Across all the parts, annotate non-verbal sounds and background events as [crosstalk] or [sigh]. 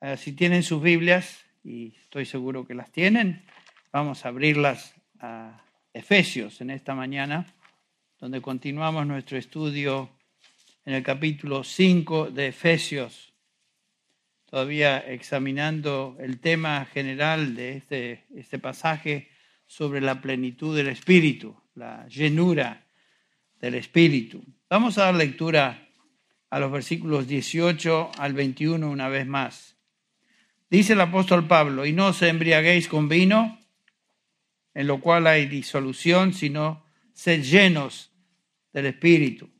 Eh, si tienen sus Biblias, y estoy seguro que las tienen, vamos a abrirlas a Efesios en esta mañana, donde continuamos nuestro estudio en el capítulo 5 de Efesios, todavía examinando el tema general de este, este pasaje sobre la plenitud del Espíritu, la llenura del Espíritu. Vamos a dar lectura a los versículos 18 al 21 una vez más. Dice el apóstol Pablo, y no os embriaguéis con vino, en lo cual hay disolución, sino sed llenos del Espíritu,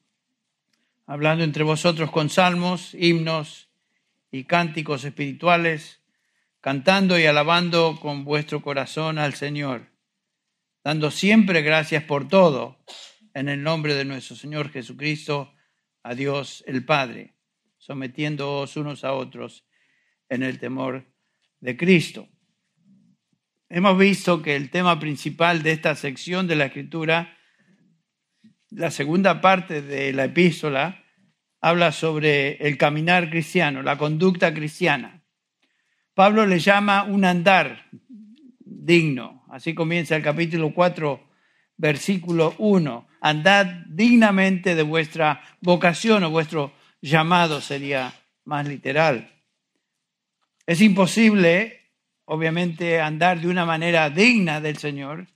hablando entre vosotros con salmos, himnos y cánticos espirituales, cantando y alabando con vuestro corazón al Señor, dando siempre gracias por todo, en el nombre de nuestro Señor Jesucristo, a Dios el Padre, sometiéndoos unos a otros en el temor de Cristo. Hemos visto que el tema principal de esta sección de la escritura, la segunda parte de la epístola, habla sobre el caminar cristiano, la conducta cristiana. Pablo le llama un andar digno. Así comienza el capítulo 4, versículo 1. Andad dignamente de vuestra vocación o vuestro llamado sería más literal. Es imposible, obviamente, andar de una manera digna del Señor,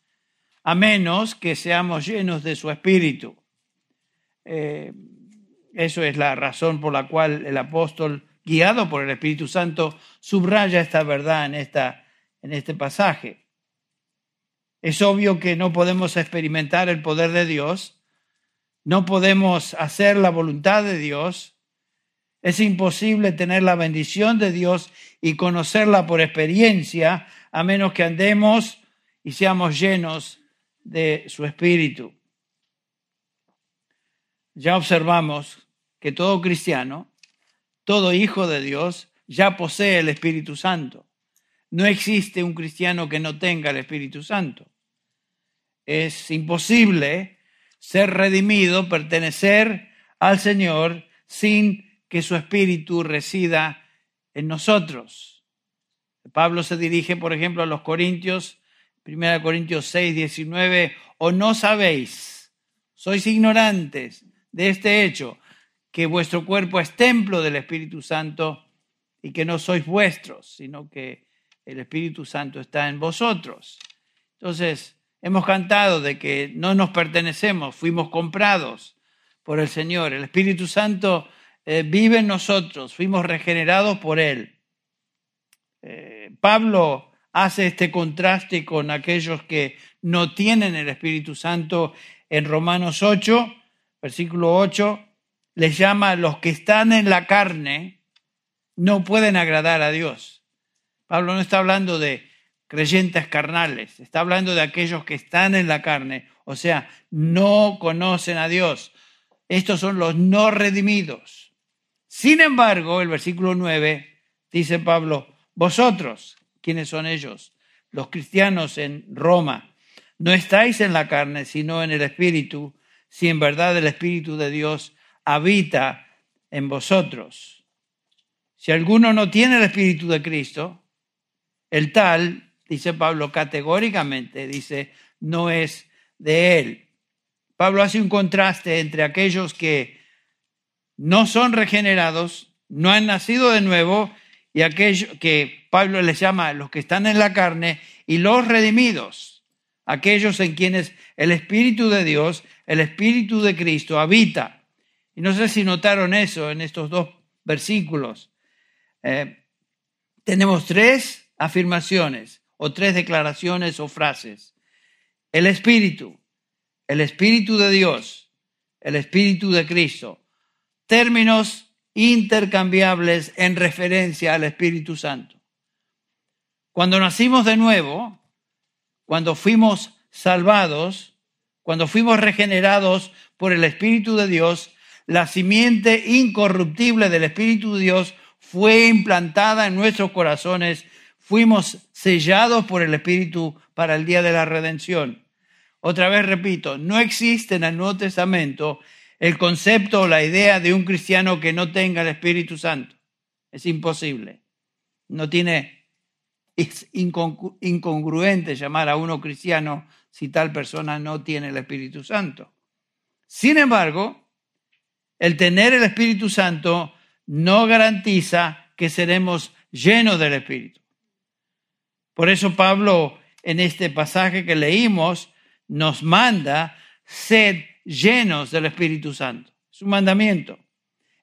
a menos que seamos llenos de su Espíritu. Eh, eso es la razón por la cual el apóstol, guiado por el Espíritu Santo, subraya esta verdad en, esta, en este pasaje. Es obvio que no podemos experimentar el poder de Dios, no podemos hacer la voluntad de Dios, es imposible tener la bendición de Dios y conocerla por experiencia a menos que andemos y seamos llenos de su espíritu. Ya observamos que todo cristiano, todo hijo de Dios, ya posee el Espíritu Santo. No existe un cristiano que no tenga el Espíritu Santo. Es imposible ser redimido, pertenecer al Señor sin que su espíritu resida en nosotros. Pablo se dirige, por ejemplo, a los Corintios, 1 Corintios 6, 19, o no sabéis, sois ignorantes de este hecho, que vuestro cuerpo es templo del Espíritu Santo y que no sois vuestros, sino que el Espíritu Santo está en vosotros. Entonces, hemos cantado de que no nos pertenecemos, fuimos comprados por el Señor. El Espíritu Santo eh, vive en nosotros, fuimos regenerados por Él. Eh, Pablo hace este contraste con aquellos que no tienen el Espíritu Santo en Romanos 8, versículo 8, les llama los que están en la carne, no pueden agradar a Dios. Pablo no está hablando de creyentes carnales, está hablando de aquellos que están en la carne, o sea, no conocen a Dios. Estos son los no redimidos. Sin embargo, el versículo 9 dice Pablo, vosotros, ¿quiénes son ellos? Los cristianos en Roma, no estáis en la carne, sino en el Espíritu, si en verdad el Espíritu de Dios habita en vosotros. Si alguno no tiene el Espíritu de Cristo, el tal, dice Pablo categóricamente, dice, no es de él. Pablo hace un contraste entre aquellos que no son regenerados, no han nacido de nuevo, y aquellos que Pablo les llama los que están en la carne, y los redimidos, aquellos en quienes el Espíritu de Dios, el Espíritu de Cristo habita. Y no sé si notaron eso en estos dos versículos. Eh, tenemos tres afirmaciones o tres declaraciones o frases. El Espíritu, el Espíritu de Dios, el Espíritu de Cristo términos intercambiables en referencia al Espíritu Santo. Cuando nacimos de nuevo, cuando fuimos salvados, cuando fuimos regenerados por el Espíritu de Dios, la simiente incorruptible del Espíritu de Dios fue implantada en nuestros corazones, fuimos sellados por el Espíritu para el día de la redención. Otra vez repito, no existe en el Nuevo Testamento el concepto o la idea de un cristiano que no tenga el Espíritu Santo. Es imposible. no tiene, es incongruente llamar a uno cristiano si tal persona no tiene el Espíritu Santo. Sin embargo, el tener el Espíritu Santo no garantiza que seremos llenos del Espíritu. Por eso Pablo en este pasaje que leímos nos manda ser llenos del Espíritu Santo. Es un mandamiento.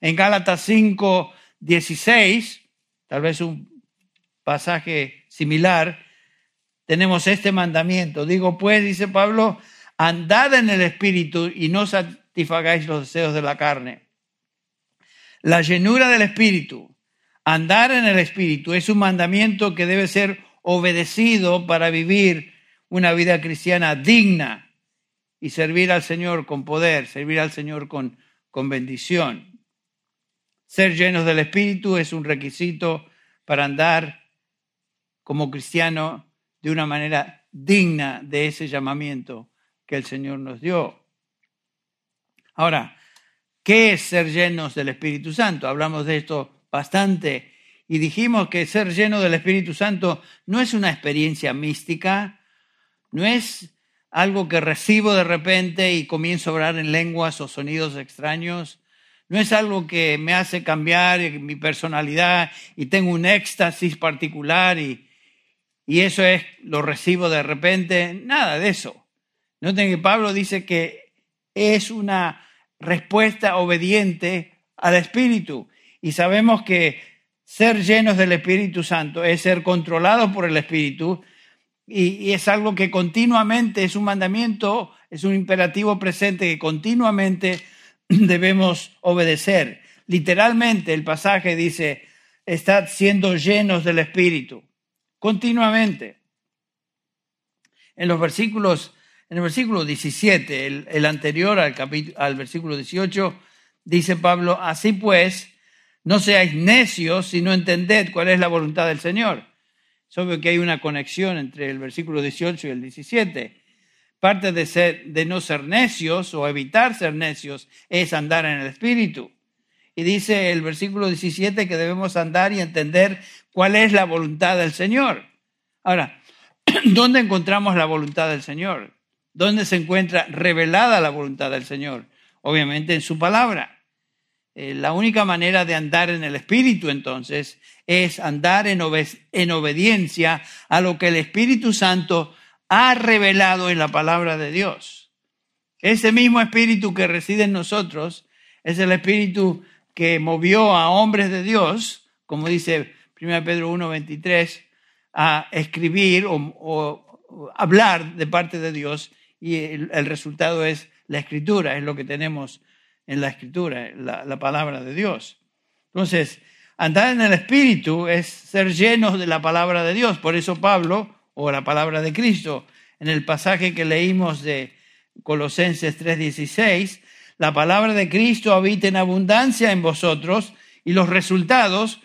En Gálatas 5, 16, tal vez un pasaje similar, tenemos este mandamiento. Digo, pues, dice Pablo, andad en el Espíritu y no satisfagáis los deseos de la carne. La llenura del Espíritu, andar en el Espíritu, es un mandamiento que debe ser obedecido para vivir una vida cristiana digna y servir al Señor con poder, servir al Señor con, con bendición. Ser llenos del Espíritu es un requisito para andar como cristiano de una manera digna de ese llamamiento que el Señor nos dio. Ahora, ¿qué es ser llenos del Espíritu Santo? Hablamos de esto bastante y dijimos que ser lleno del Espíritu Santo no es una experiencia mística, no es algo que recibo de repente y comienzo a hablar en lenguas o sonidos extraños, no es algo que me hace cambiar mi personalidad y tengo un éxtasis particular y, y eso es, lo recibo de repente, nada de eso. Noten que Pablo dice que es una respuesta obediente al Espíritu. Y sabemos que ser llenos del Espíritu Santo es ser controlados por el Espíritu y, es algo que continuamente es un mandamiento, es un imperativo presente que continuamente [clears throat] debemos obedecer. Literalmente el pasaje dice, estad siendo llenos del Espíritu continuamente. En los versículos, en el versículo 17, el, anterior al, al versículo 18, dice Pablo, así pues, no seáis necios, sino entended cuál es la voluntad del Señor. Es obvio que hay una conexión entre el versículo 18 y el 17. Parte de, ser, de no ser necios o evitar ser necios es andar en el Espíritu. Y dice el versículo 17 que debemos andar y entender cuál es la voluntad del Señor. Ahora, [clears throat] ¿dónde encontramos la voluntad del Señor? ¿Dónde se encuentra revelada la voluntad del Señor? Obviamente en su palabra. Eh, la única manera de andar en el Espíritu entonces es andar en, en obediencia a lo que el Espíritu Santo ha revelado en la palabra de Dios. Ese mismo Espíritu que reside en nosotros es el Espíritu que movió a hombres de Dios, como dice 1 Pedro 1.23, a escribir o, hablar de parte de Dios y el, resultado es la escritura, es lo que tenemos en la escritura, la, la palabra de Dios. Entonces, andar en el Espíritu es ser llenos de la palabra de Dios. Por eso Pablo, o la palabra de Cristo, en el pasaje que leímos de Colosenses 3:16, la palabra de Cristo habita en abundancia en vosotros y los resultados,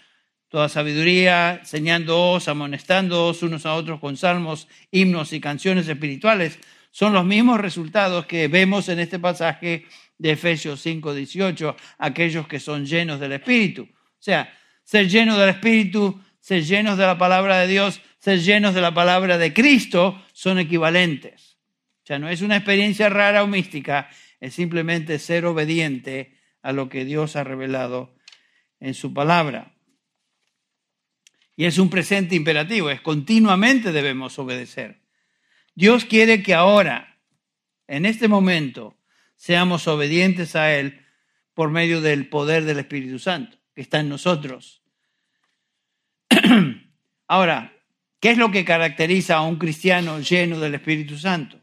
toda sabiduría, enseñándoos, amonestándoos unos a otros con salmos, himnos y canciones espirituales, son los mismos resultados que vemos en este pasaje de Efesios 5, 18, aquellos que son llenos del Espíritu. O sea, ser llenos del Espíritu, ser llenos de la palabra de Dios, ser llenos de la palabra de Cristo son equivalentes. O sea, no es una experiencia rara o mística, es simplemente ser obediente a lo que Dios ha revelado en su palabra. Y es un presente imperativo, es continuamente debemos obedecer. Dios quiere que ahora, en este momento, seamos obedientes a Él por medio del poder del Espíritu Santo que está en nosotros. [clears throat] Ahora, ¿qué es lo que caracteriza a un cristiano lleno del Espíritu Santo?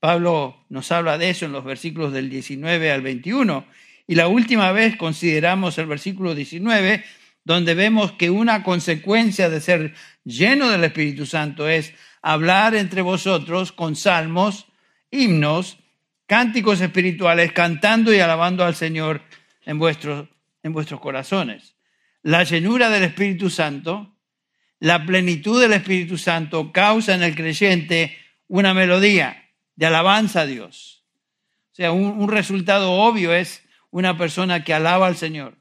Pablo nos habla de eso en los versículos del 19 al 21. Y la última vez consideramos el versículo 19, donde vemos que una consecuencia de ser lleno del Espíritu Santo es hablar entre vosotros con salmos, himnos, cánticos espirituales, cantando y alabando al Señor en vuestros, en vuestros corazones. La llenura del Espíritu Santo, la plenitud del Espíritu Santo causa en el creyente una melodía de alabanza a Dios. O sea, un, resultado obvio es una persona que alaba al Señor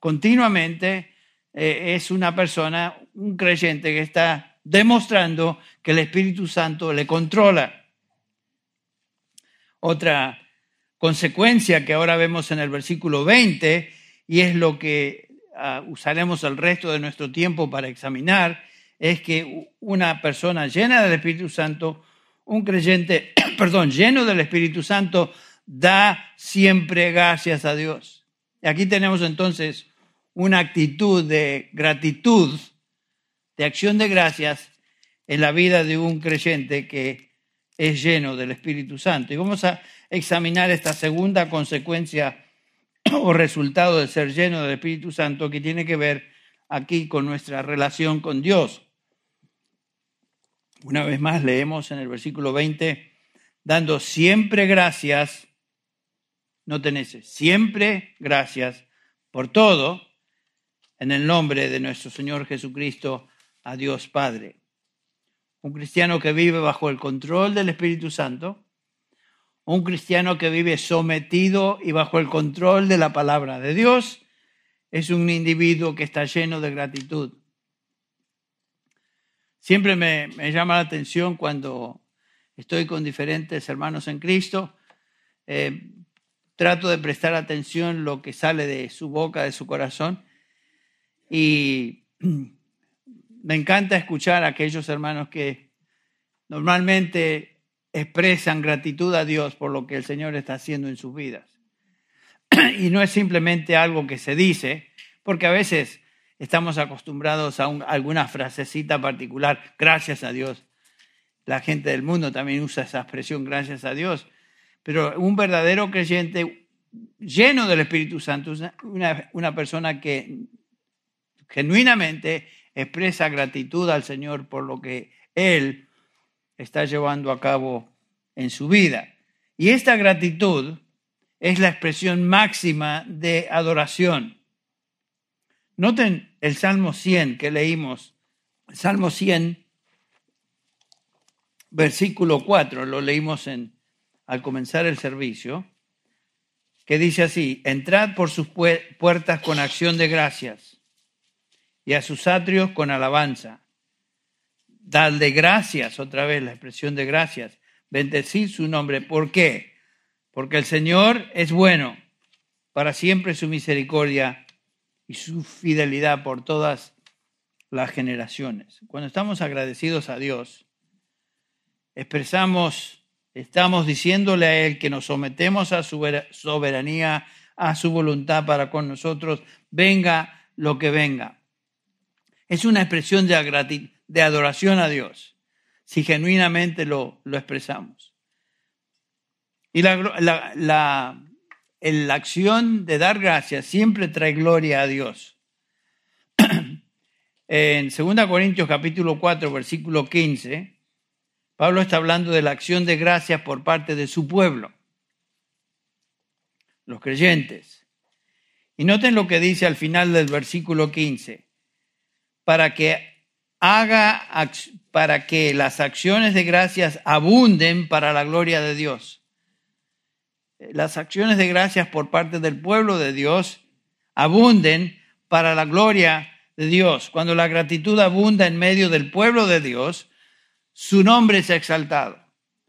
continuamente, eh, es una persona, un creyente que está demostrando que el Espíritu Santo le controla. Otra consecuencia que ahora vemos en el versículo 20, y es lo que ah, usaremos el resto de nuestro tiempo para examinar, es que una persona llena del Espíritu Santo, un creyente, [clears throat] perdón, lleno del Espíritu Santo, da siempre gracias a Dios. Y aquí tenemos entonces una actitud de gratitud, de acción de gracias en la vida de un creyente que es lleno del Espíritu Santo. Y vamos a examinar esta segunda consecuencia [clears throat] o resultado de ser lleno del Espíritu Santo que tiene que ver aquí con nuestra relación con Dios. Una vez más leemos en el versículo 20, dando siempre gracias, no tenés, siempre gracias por todo, en el nombre de nuestro Señor Jesucristo, a Dios Padre. Un cristiano que vive bajo el control del Espíritu Santo, un cristiano que vive sometido y bajo el control de la palabra de Dios, es un individuo que está lleno de gratitud. Siempre me, llama la atención cuando estoy con diferentes hermanos en Cristo. Eh, trato de prestar atención lo que sale de su boca, de su corazón. Y [clears throat] me encanta escuchar a aquellos hermanos que normalmente expresan gratitud a Dios por lo que el Señor está haciendo en sus vidas. [clears throat] Y no es simplemente algo que se dice, porque a veces estamos acostumbrados a alguna frasecita particular, gracias a Dios. La gente del mundo también usa esa expresión, gracias a Dios. Pero un verdadero creyente lleno del Espíritu Santo una, una persona que genuinamente expresa gratitud al Señor por lo que Él está llevando a cabo en su vida. Y esta gratitud es la expresión máxima de adoración. Noten el Salmo 100 que leímos. Salmo 100, versículo 4, lo leímos al comenzar el servicio, que dice así, entrad por sus puertas con acción de gracias y a sus atrios con alabanza. Dadle gracias, otra vez la expresión de gracias. Bendecid su nombre. ¿Por qué? Porque el Señor es bueno, para siempre su misericordia y su fidelidad por todas las generaciones. Cuando estamos agradecidos a Dios, expresamos, estamos diciéndole a Él que nos sometemos a su soberanía, a su voluntad para con nosotros, venga lo que venga. Es una expresión de, de adoración a Dios, si genuinamente lo, lo expresamos. Y la, la, la acción de dar gracias siempre trae gloria a Dios. [clears throat] en 2 Corintios capítulo 4, versículo 15, Pablo está hablando de la acción de gracias por parte de su pueblo, los creyentes. Y noten lo que dice al final del versículo 15, para que haga para que las acciones de gracias abunden para la gloria de Dios las acciones de gracias por parte del pueblo de Dios abunden para la gloria de Dios. Cuando la gratitud abunda en medio del pueblo de Dios, su nombre es exaltado,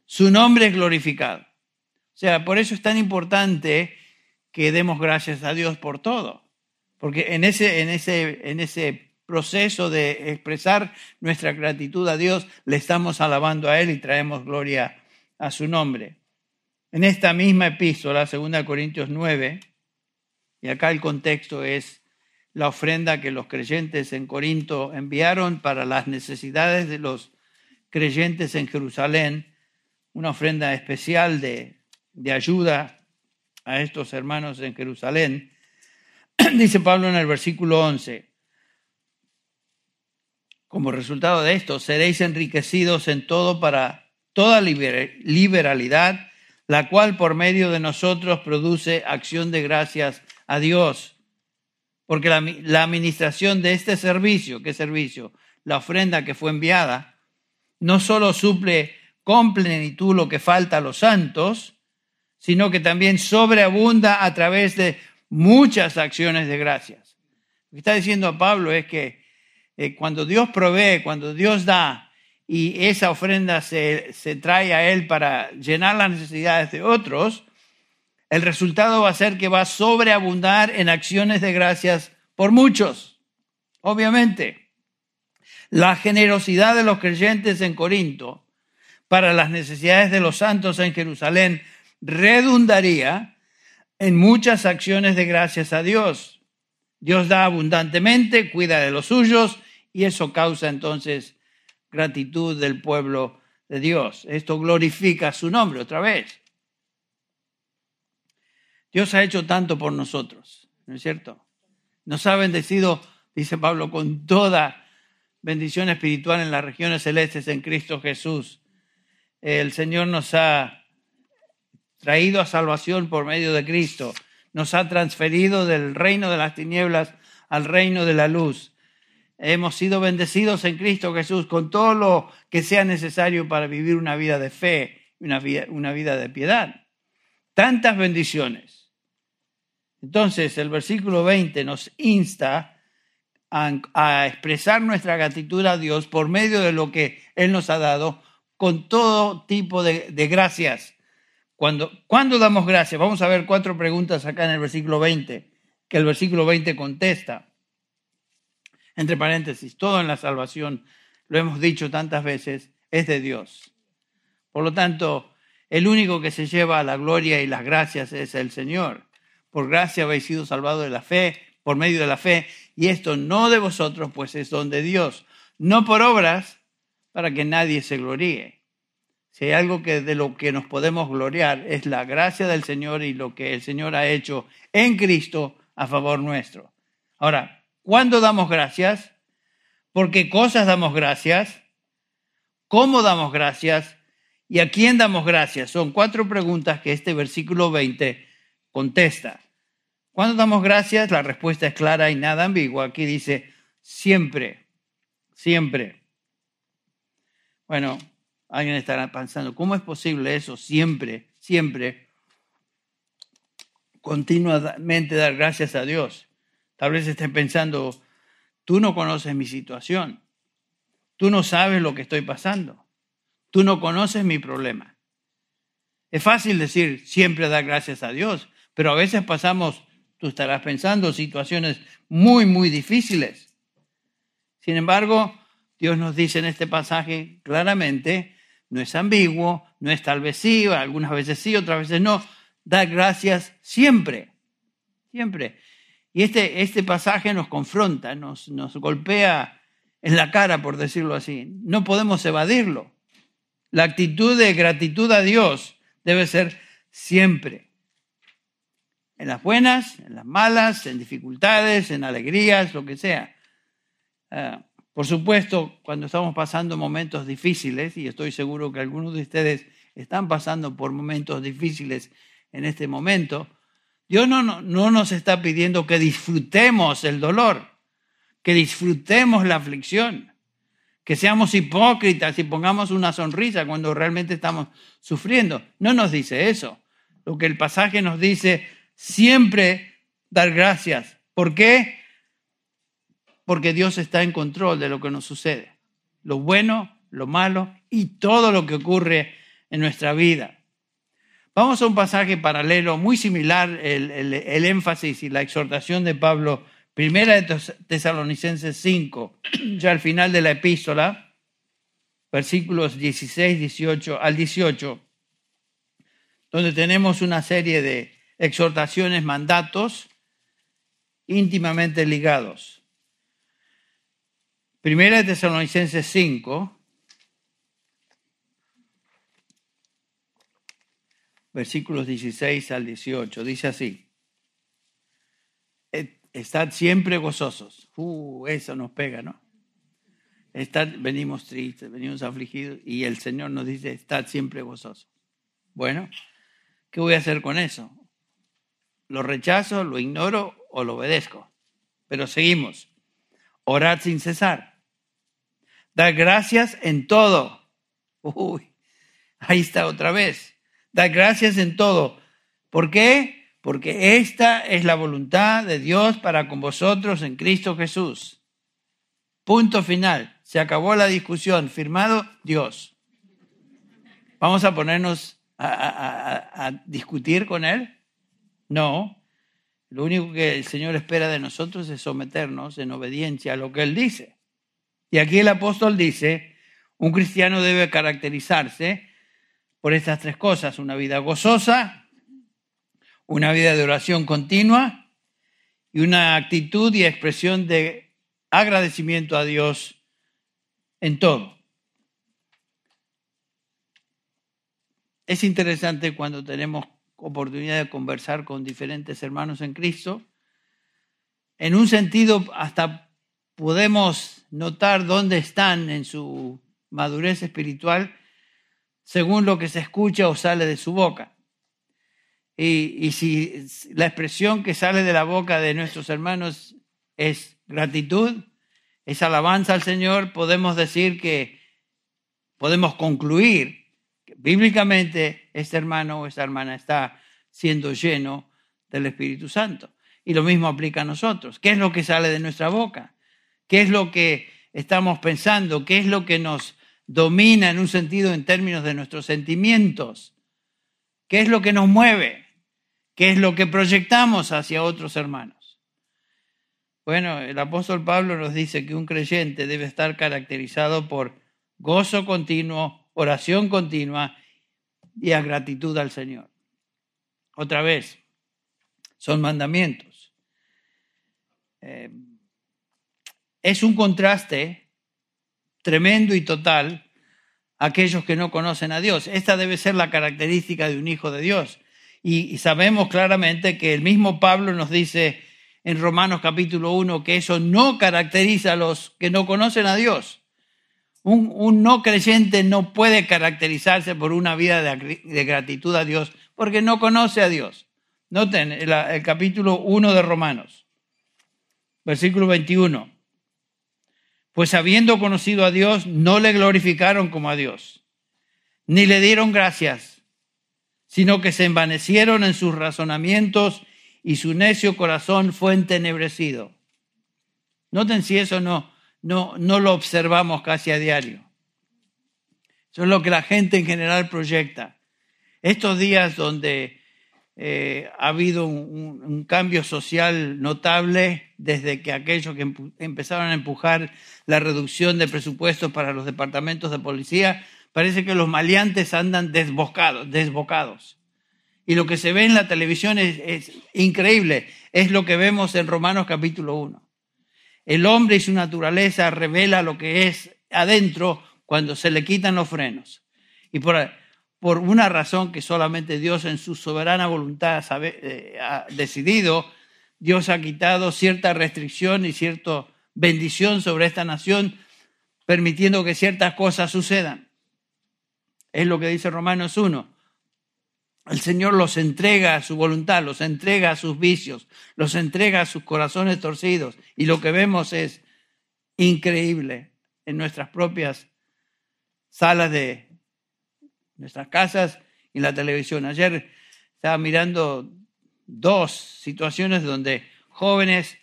su nombre es glorificado. O sea, por eso es tan importante que demos gracias a Dios por todo, porque en ese, en ese, en ese proceso de expresar nuestra gratitud a Dios, le estamos alabando a Él y traemos gloria a su nombre. En esta misma epístola, 2 Corintios 9, y acá el contexto es la ofrenda que los creyentes en Corinto enviaron para las necesidades de los creyentes en Jerusalén, una ofrenda especial de, de ayuda a estos hermanos en Jerusalén. [clears throat] Dice Pablo en el versículo 11, como resultado de esto, seréis enriquecidos en todo para toda liberalidad la cual por medio de nosotros produce acción de gracias a Dios. Porque la, administración de este servicio, ¿qué servicio? La ofrenda que fue enviada, no solo suple con plenitud lo que falta a los santos, sino que también sobreabunda a través de muchas acciones de gracias. que está diciendo Pablo es que eh, cuando Dios provee, cuando Dios da y esa ofrenda se, se trae a Él para llenar las necesidades de otros, el resultado va a ser que va a sobreabundar en acciones de gracias por muchos. Obviamente, la generosidad de los creyentes en Corinto para las necesidades de los santos en Jerusalén redundaría en muchas acciones de gracias a Dios. Dios da abundantemente, cuida de los suyos y eso causa entonces gratitud del pueblo de Dios. Esto glorifica su nombre otra vez. Dios ha hecho tanto por nosotros, ¿no es cierto? Nos ha bendecido, dice Pablo, con toda bendición espiritual en las regiones celestes en Cristo Jesús. El Señor nos ha traído a salvación por medio de Cristo. Nos ha transferido del reino de las tinieblas al reino de la luz. Hemos sido bendecidos en Cristo Jesús con todo lo que sea necesario para vivir una vida de fe, una vida, una vida de piedad. Tantas bendiciones entonces, el versículo 20 nos insta a, expresar nuestra gratitud a Dios por medio de lo que Él nos ha dado con todo tipo de, gracias. Cuando, ¿Cuándo damos gracias? Vamos a ver cuatro preguntas acá en el versículo 20, que el versículo 20 contesta. Entre paréntesis, todo en la salvación, lo hemos dicho tantas veces, es de Dios. Por lo tanto, el único que se lleva la gloria y las gracias es el Señor por gracia habéis sido salvados de la fe, por medio de la fe, y esto no de vosotros, pues es don de Dios, no por obras, para que nadie se gloríe. Si hay algo que de lo que nos podemos gloriar es la gracia del Señor y lo que el Señor ha hecho en Cristo a favor nuestro. Ahora, ¿cuándo damos gracias? ¿Por qué cosas damos gracias? ¿Cómo damos gracias? ¿Y a quién damos gracias? Son cuatro preguntas que este versículo 20 contesta. Cuando damos gracias? La respuesta es clara y nada ambigua. Aquí dice, siempre, siempre. Bueno, alguien estará pensando, ¿cómo es posible eso? Siempre, siempre, continuamente dar gracias a Dios. Tal vez estén pensando, tú no conoces mi situación, tú no sabes lo que estoy pasando, tú no conoces mi problema. Es fácil decir siempre dar gracias a Dios, pero a veces pasamos Tú estarás pensando situaciones muy, muy difíciles. Sin embargo, Dios nos dice en este pasaje claramente, no es ambiguo, no es tal vez sí, algunas veces sí, otras veces no. Da gracias siempre, siempre. Y este, este pasaje nos confronta, nos, nos golpea en la cara, por decirlo así. No podemos evadirlo. La actitud de gratitud a Dios debe ser siempre en las buenas, en las malas, en dificultades, en alegrías, lo que sea. Ah, por supuesto, cuando estamos pasando momentos difíciles, y estoy seguro que algunos de ustedes están pasando por momentos difíciles en este momento, Dios no, no, no nos está pidiendo que disfrutemos el dolor, que disfrutemos la aflicción, que seamos hipócritas y pongamos una sonrisa cuando realmente estamos sufriendo. No nos dice eso. Lo que el pasaje nos dice siempre dar gracias. ¿Por qué? Porque Dios está en control de lo que nos sucede. Lo bueno, lo malo y todo lo que ocurre en nuestra vida. Vamos a un pasaje paralelo muy similar, el, énfasis y la exhortación de Pablo, primera de Tesalonicenses 5, [clears throat] ya al final de la epístola, versículos 16, 18 al 18, donde tenemos una serie de exhortaciones, mandatos íntimamente ligados. Primera de Tesalonicenses 5, versículos 16 al 18, dice así. Estad siempre gozosos. Uh, eso nos pega, ¿no? Estad, venimos tristes, venimos afligidos y el Señor nos dice, estad siempre gozosos. Bueno, ¿qué voy a hacer con eso? lo rechazo, lo ignoro o lo obedezco. Pero seguimos. Orad sin cesar. Dar gracias en todo. Uy, ahí está otra vez. Dar gracias en todo. ¿Por qué? porque esta es la voluntad de Dios para con vosotros en Cristo Jesús. Punto final. Se acabó la discusión. Firmado Dios. ¿Vamos a ponernos a, discutir con Él? No. Lo único que el Señor espera de nosotros es someternos en obediencia a lo que Él dice. Y aquí el apóstol dice, un cristiano debe caracterizarse por estas tres cosas, una vida gozosa, una vida de oración continua y una actitud y expresión de agradecimiento a Dios en todo. Es interesante cuando tenemos oportunidad de conversar con diferentes hermanos en Cristo. En un sentido, hasta podemos notar dónde están en su madurez espiritual según lo que se escucha o sale de su boca. Y, si la expresión que sale de la boca de nuestros hermanos es gratitud, es alabanza al Señor, podemos decir que podemos concluir que bíblicamente este hermano o esta hermana está siendo lleno del Espíritu Santo. Y lo mismo aplica a nosotros. ¿Qué es lo que sale de nuestra boca? ¿Qué es lo que estamos pensando? ¿Qué es lo que nos domina en un sentido en términos de nuestros sentimientos. ¿Qué es lo que nos mueve? ¿Qué es lo que proyectamos hacia otros hermanos? Bueno, el apóstol Pablo nos dice que un creyente debe estar caracterizado por gozo continuo, oración continua y a gratitud al Señor. Otra vez, son mandamientos. Eh, es un contraste tremendo y total a aquellos que no conocen a Dios. Esta debe ser la característica de un hijo de Dios. Y, sabemos claramente que el mismo Pablo nos dice en Romanos capítulo 1 que eso no caracteriza a los que no conocen a Dios. Un, no creyente no puede caracterizarse por una vida de, gratitud a Dios porque no conoce a Dios. Noten el, el capítulo 1 de Romanos, versículo 21 pues habiendo conocido a Dios, no le glorificaron como a Dios, ni le dieron gracias, sino que se envanecieron en sus razonamientos y su necio corazón fue entenebrecido. Noten si eso no, no, no lo observamos casi a diario. Eso es lo que la gente en general proyecta. Estos días donde eh, ha habido un, cambio social notable desde que aquellos que empezaron a empujar la reducción de presupuestos para los departamentos de policía, parece que los maleantes andan desbocados, desbocados. Y lo que se ve en la televisión es, increíble, es lo que vemos en Romanos capítulo 1. El hombre y su naturaleza revela lo que es adentro cuando se le quitan los frenos. Y por, por una razón que solamente Dios en su soberana voluntad eh, ha decidido, Dios ha quitado cierta restricción y cierta bendición sobre esta nación, permitiendo que ciertas cosas sucedan. Es lo que dice Romanos 1. El Señor los entrega a su voluntad, los entrega a sus vicios, los entrega a sus corazones torcidos. Y lo que vemos es increíble en nuestras propias salas de nuestras casas y la televisión. Ayer estaba mirando dos situaciones donde jóvenes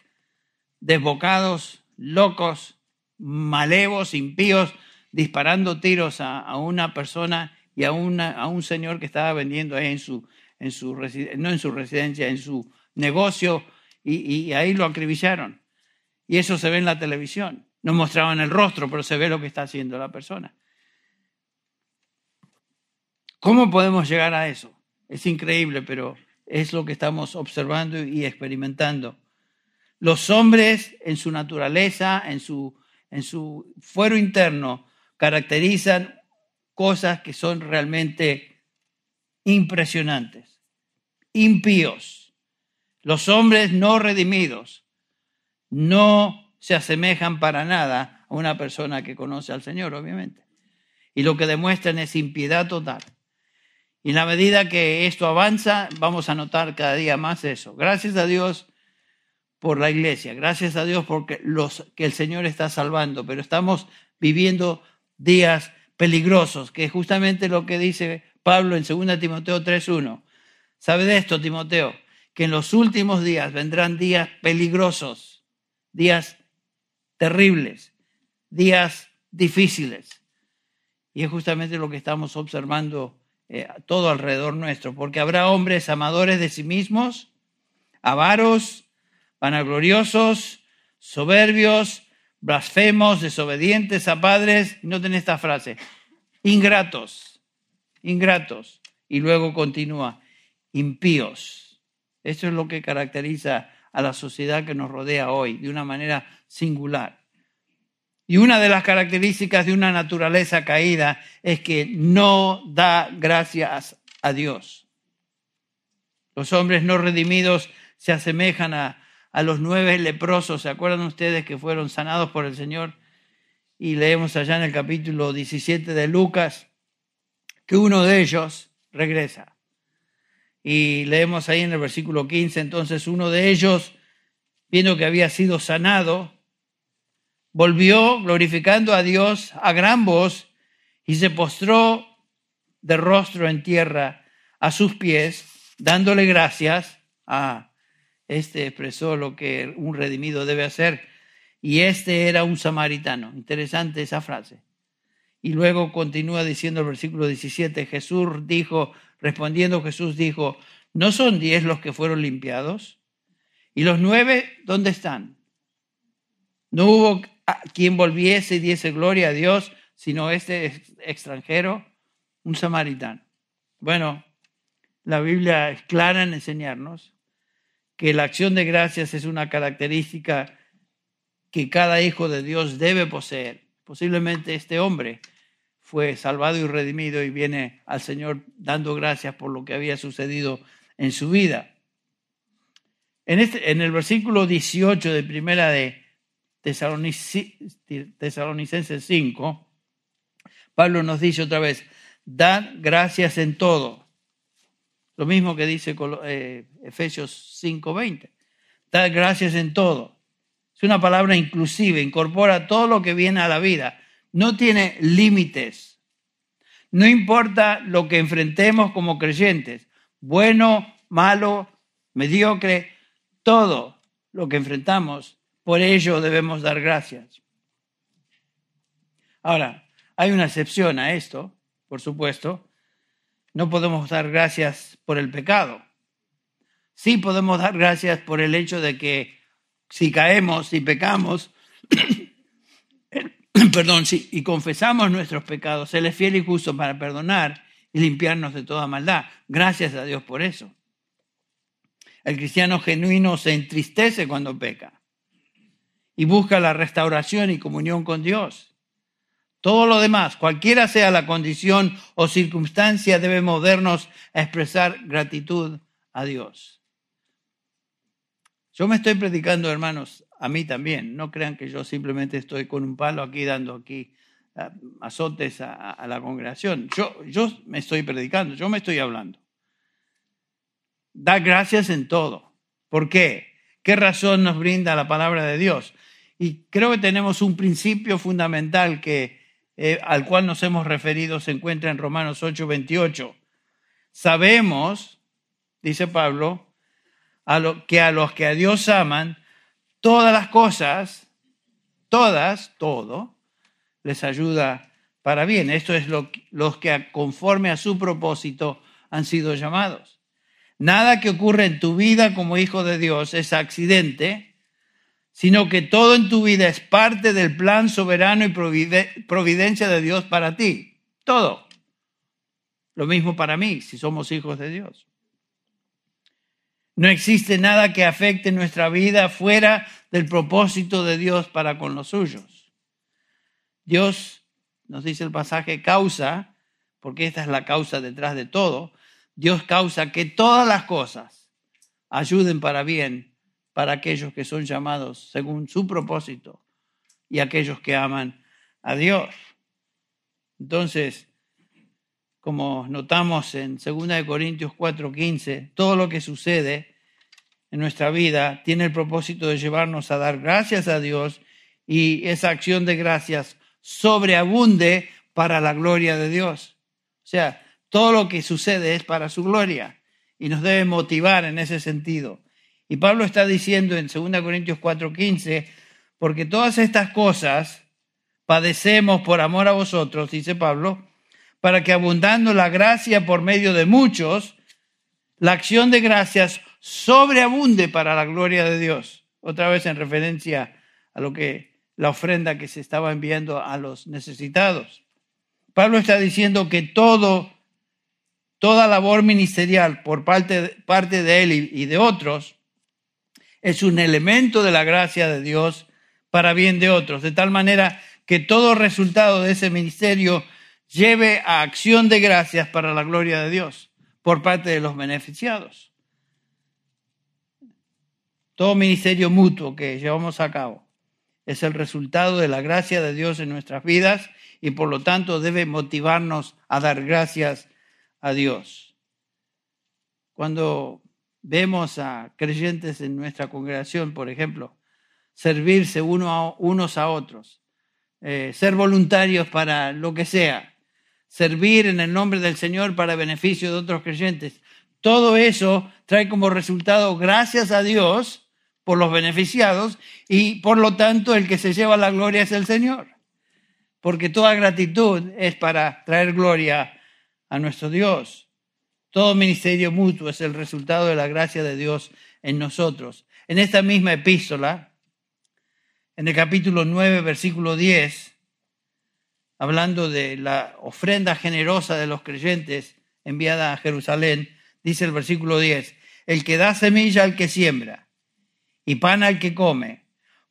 desbocados, locos, malevos, impíos, disparando tiros a, una persona y a, una, a, un señor que estaba vendiendo ahí en su, en su no en su residencia, en su negocio, y, y ahí lo acribillaron. Y eso se ve en la televisión. No mostraban el rostro, pero se ve lo que está haciendo la persona. ¿Cómo podemos llegar a eso? Es increíble, pero es lo que estamos observando y experimentando. Los hombres en su naturaleza, en su, en su fuero interno, caracterizan cosas que son realmente impresionantes, impíos. Los hombres no redimidos no se asemejan para nada a una persona que conoce al Señor, obviamente. Y lo que demuestran es impiedad total. Y en la medida que esto avanza, vamos a notar cada día más eso. Gracias a Dios por la iglesia, gracias a Dios porque los que el Señor está salvando, pero estamos viviendo días peligrosos, que es justamente lo que dice Pablo en 2 Timoteo 3.1. ¿Sabe de esto, Timoteo? que en los últimos días vendrán días peligrosos, días terribles, días difíciles. Y es justamente lo que estamos observando eh, todo alrededor nuestro, porque habrá hombres amadores de sí mismos, avaros, vanagloriosos, soberbios, blasfemos, desobedientes a padres. Noten esta frase, ingratos, ingratos. Y luego continúa, impíos. Eso es lo que caracteriza a la sociedad que nos rodea hoy de una manera singular. Y una de las características de una naturaleza caída es que no da gracias a Dios. Los hombres no redimidos se asemejan a, los nueve leprosos. ¿Se acuerdan ustedes que fueron sanados por el Señor? Y leemos allá en el capítulo 17 de Lucas que uno de ellos regresa. Y leemos ahí en el versículo 15, entonces uno de ellos, viendo que había sido sanado, volvió glorificando a Dios a gran voz y se postró de rostro en tierra a sus pies, dándole gracias. a este expresó lo que un redimido debe hacer. Y este era un samaritano. Interesante esa frase. Y luego continúa diciendo el versículo 17, Jesús dijo, respondiendo Jesús dijo, ¿no son diez los que fueron limpiados? ¿Y los nueve dónde están? No hubo quien volviese y diese gloria a Dios, sino este extranjero, un samaritano. Bueno, la Biblia es clara en enseñarnos que la acción de gracias es una característica que cada hijo de Dios debe poseer. Posiblemente este hombre fue salvado y redimido y viene al Señor dando gracias por lo que había sucedido en su vida. En, este, en el versículo 18 de primera de Tesalonicenses 5, Pablo nos dice otra vez, dad gracias en todo. Lo mismo que dice eh, Efesios 5:20. Dad gracias en todo. Es una palabra inclusiva, incorpora todo lo que viene a la vida. No tiene límites. No importa lo que enfrentemos como creyentes, bueno, malo, mediocre, todo lo que enfrentamos por ello debemos dar gracias. Ahora, hay una excepción a esto, por supuesto. No podemos dar gracias por el pecado. Sí podemos dar gracias por el hecho de que si caemos y pecamos, [coughs] perdón, sí, y confesamos nuestros pecados, Él es fiel y justo para perdonar y limpiarnos de toda maldad. Gracias a Dios por eso. El cristiano genuino se entristece cuando peca y busca la restauración y comunión con Dios. Todo lo demás, cualquiera sea la condición o circunstancia, debe movernos a expresar gratitud a Dios. Yo me estoy predicando, hermanos, a mí también. No crean que yo simplemente estoy con un palo aquí dando aquí ah, azotes a, a la congregación. Yo, yo me estoy predicando, yo me estoy hablando. Da gracias en todo. ¿Por qué? ¿Qué razón nos brinda la palabra de Dios? Y creo que tenemos un principio fundamental que, eh, al cual nos hemos referido, se encuentra en Romanos 8, 28. Sabemos, dice Pablo, que a los que a Dios aman, todas las cosas, todas, todo, les ayuda para bien. Esto es lo, los que conforme a su propósito han sido llamados. Nada que ocurre en tu vida como hijo de Dios es accidente, sino que todo en tu vida es parte del plan soberano y providencia de Dios para ti. Todo. Lo mismo para mí, si somos hijos de Dios. No existe nada que afecte nuestra vida fuera del propósito de Dios para con los suyos. Dios, nos dice el pasaje, causa, porque esta es la causa detrás de todo, Dios causa que todas las cosas ayuden para bien para aquellos que son llamados según su propósito y aquellos que aman a Dios. Entonces, como notamos en 2 Corintios 4:15, todo lo que sucede en nuestra vida tiene el propósito de llevarnos a dar gracias a Dios y esa acción de gracias sobreabunde para la gloria de Dios. O sea, todo lo que sucede es para su gloria y nos debe motivar en ese sentido. Y Pablo está diciendo en 2 Corintios 4:15, porque todas estas cosas padecemos por amor a vosotros, dice Pablo, para que abundando la gracia por medio de muchos, la acción de gracias sobreabunde para la gloria de Dios. Otra vez en referencia a lo que la ofrenda que se estaba enviando a los necesitados. Pablo está diciendo que todo, toda labor ministerial por parte, parte de él y de otros es un elemento de la gracia de Dios para bien de otros, de tal manera que todo resultado de ese ministerio lleve a acción de gracias para la gloria de Dios por parte de los beneficiados. Todo ministerio mutuo que llevamos a cabo es el resultado de la gracia de Dios en nuestras vidas y por lo tanto debe motivarnos a dar gracias a Dios. Cuando vemos a creyentes en nuestra congregación, por ejemplo, servirse unos a otros, eh, ser voluntarios para lo que sea, servir en el nombre del Señor para beneficio de otros creyentes. Todo eso trae como resultado gracias a Dios por los beneficiados y por lo tanto el que se lleva la gloria es el Señor. Porque toda gratitud es para traer gloria a nuestro Dios. Todo ministerio mutuo es el resultado de la gracia de Dios en nosotros. En esta misma epístola, en el capítulo 9, versículo 10, hablando de la ofrenda generosa de los creyentes enviada a Jerusalén, dice el versículo 10, el que da semilla al que siembra y pan al que come,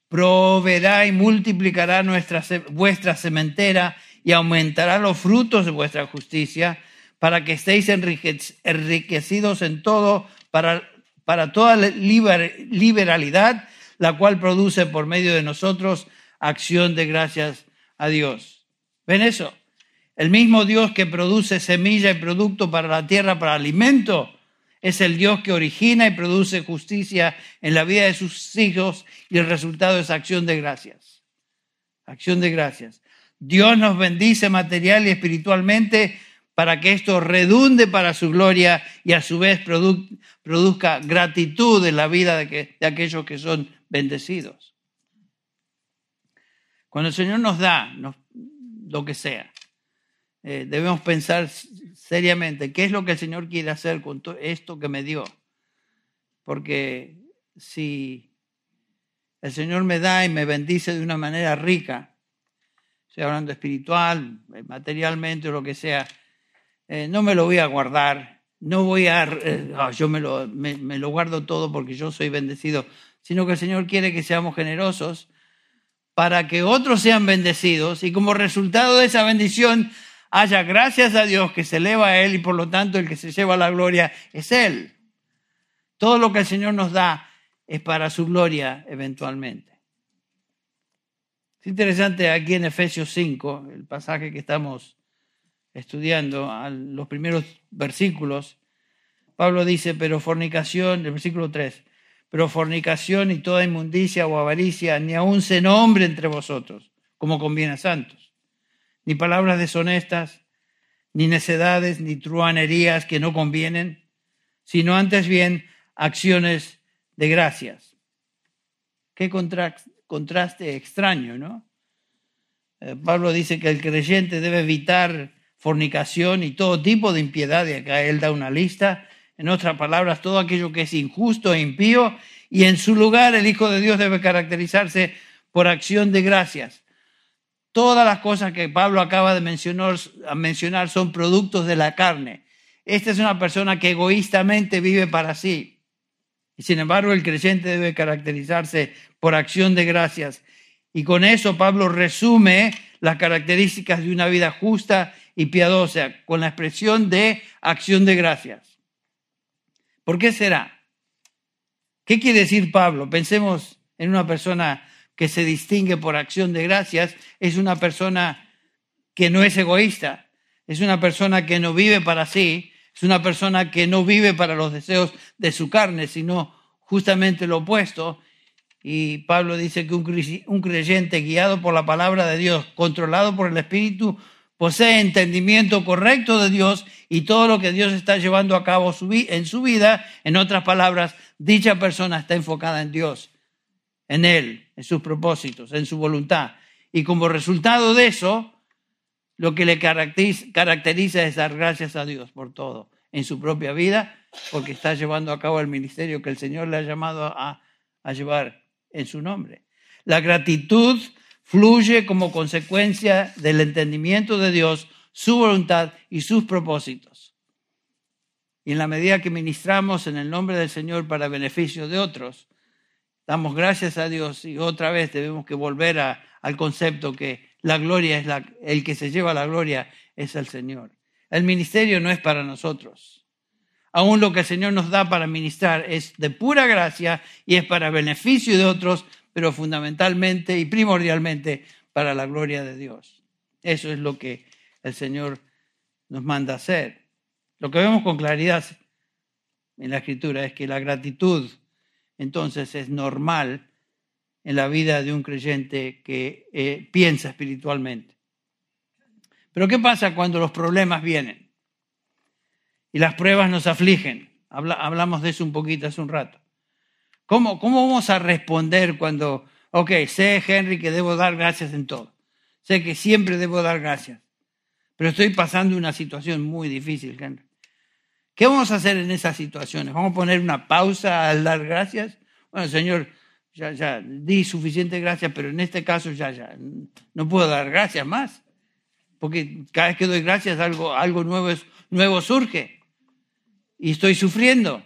proveerá y multiplicará nuestra, vuestra sementera y aumentará los frutos de vuestra justicia para que estéis enriquecidos en todo, para, para toda liberalidad, la cual produce por medio de nosotros acción de gracias a Dios. ¿Ven eso? El mismo Dios que produce semilla y producto para la tierra, para alimento, es el Dios que origina y produce justicia en la vida de sus hijos y el resultado es acción de gracias. Acción de gracias. Dios nos bendice material y espiritualmente para que esto redunde para su gloria y a su vez produzca gratitud en la vida de, aquellos que son bendecidos. Cuando el Señor nos da, lo que sea. Eh, debemos pensar seriamente qué es lo que el Señor quiere hacer con esto que me dio. Porque si el Señor me da y me bendice de una manera rica, estoy hablando espiritual, materialmente o lo que sea, eh, no me lo voy a guardar, no voy a, ah, yo me lo, me lo guardo todo porque yo soy bendecido, sino que el Señor quiere que seamos generosos para que otros sean bendecidos y como resultado de esa bendición haya gracias a Dios que se eleva a Él y por lo tanto el que se lleva la gloria es Él. Todo lo que el Señor nos da es para su gloria eventualmente. Es interesante aquí en Efesios 5, el pasaje que estamos estudiando, los primeros versículos, Pablo dice, pero fornicación, el versículo 3, pero fornicación y toda inmundicia o avaricia ni aun se nombre entre vosotros, como conviene a santos, ni palabras deshonestas, ni necedades, ni truanerías que no convienen, sino antes bien acciones de gracias. Qué contraste extraño, ¿no? Eh, Pablo dice que el creyente debe evitar fornicación y todo tipo de impiedad, y acá él da una lista, en otras palabras, todo aquello que es injusto e impío, y en su lugar el Hijo de Dios debe caracterizarse por acción de gracias. Todas las cosas que Pablo acaba de mencionar, mencionar son productos de la carne. Esta es una persona que egoístamente vive para sí. Y sin embargo, el creyente debe caracterizarse por acción de gracias. Y con eso Pablo resume las características de una vida justa y piadosa con la expresión de acción de gracias. ¿Por qué será? ¿Qué quiere decir Pablo? Pensemos en una persona que se distingue por acción de gracias, es una persona que no es egoísta, es una persona que no vive para sí, es una persona que no vive para los deseos de su carne, sino justamente lo opuesto. Y Pablo dice que un creyente guiado por la palabra de Dios, controlado por el Espíritu, posee entendimiento correcto de Dios y todo lo que Dios está llevando a cabo en su vida, en otras palabras, dicha persona está enfocada en Dios, en Él, en sus propósitos, en su voluntad. Y como resultado de eso, lo que le caracteriza es dar gracias a Dios por todo en su propia vida, porque está llevando a cabo el ministerio que el Señor le ha llamado a, a llevar en su nombre. La gratitud fluye como consecuencia del entendimiento de Dios, su voluntad y sus propósitos. Y en la medida que ministramos en el nombre del Señor para beneficio de otros, damos gracias a Dios y otra vez debemos que volver al concepto que la gloria es el que se lleva la gloria es el Señor. El ministerio no es para nosotros. Aún lo que el Señor nos da para ministrar es de pura gracia y es para beneficio de otros, pero fundamentalmente y primordialmente para la gloria de Dios. Eso es lo que el Señor nos manda hacer. Lo que vemos con claridad en la Escritura es que la gratitud entonces es normal en la vida de un creyente que eh, piensa espiritualmente. Pero ¿qué pasa cuando los problemas vienen y las pruebas nos afligen? hablamos de eso un poquito hace un rato. ¿Cómo, vamos a responder cuando, ok, sé, Henry, que debo dar gracias en todo? Sé que siempre debo dar gracias, pero estoy pasando una situación muy difícil, Henry. ¿Qué vamos a hacer en esas situaciones? ¿Vamos a poner una pausa al dar gracias? Bueno, Señor, ya, ya, di suficiente gracias, pero en este caso ya, ya, no puedo dar gracias más. Porque cada vez que doy gracias algo, algo nuevo, nuevo surge. Y estoy sufriendo.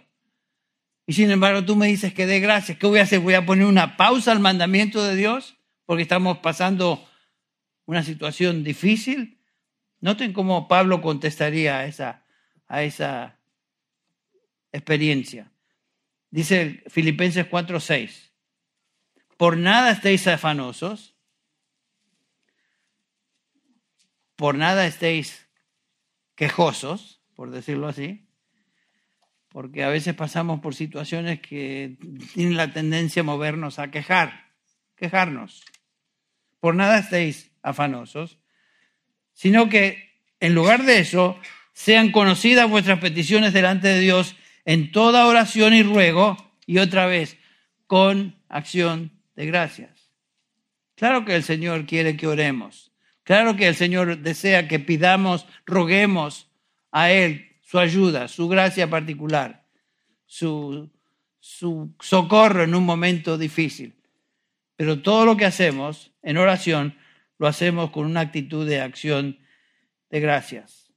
Y sin embargo tú me dices que dé gracias. ¿Qué voy a hacer? ¿Voy a poner una pausa al mandamiento de Dios? Porque estamos pasando una situación difícil. Noten cómo Pablo contestaría a esa, a esa experiencia. Dice Filipenses 4:6. Por nada estéis afanosos, por nada estéis quejosos, por decirlo así, porque a veces pasamos por situaciones que tienen la tendencia a movernos a quejar, quejarnos. Por nada estéis afanosos, sino que en lugar de eso, sean conocidas vuestras peticiones delante de Dios en toda oración y ruego, y otra vez, con acción de gracias. Claro que el Señor quiere que oremos. Claro que el Señor desea que pidamos, roguemos a Él su ayuda, su gracia particular, su, su socorro en un momento difícil. Pero todo lo que hacemos en oración lo hacemos con una actitud de acción de gracias.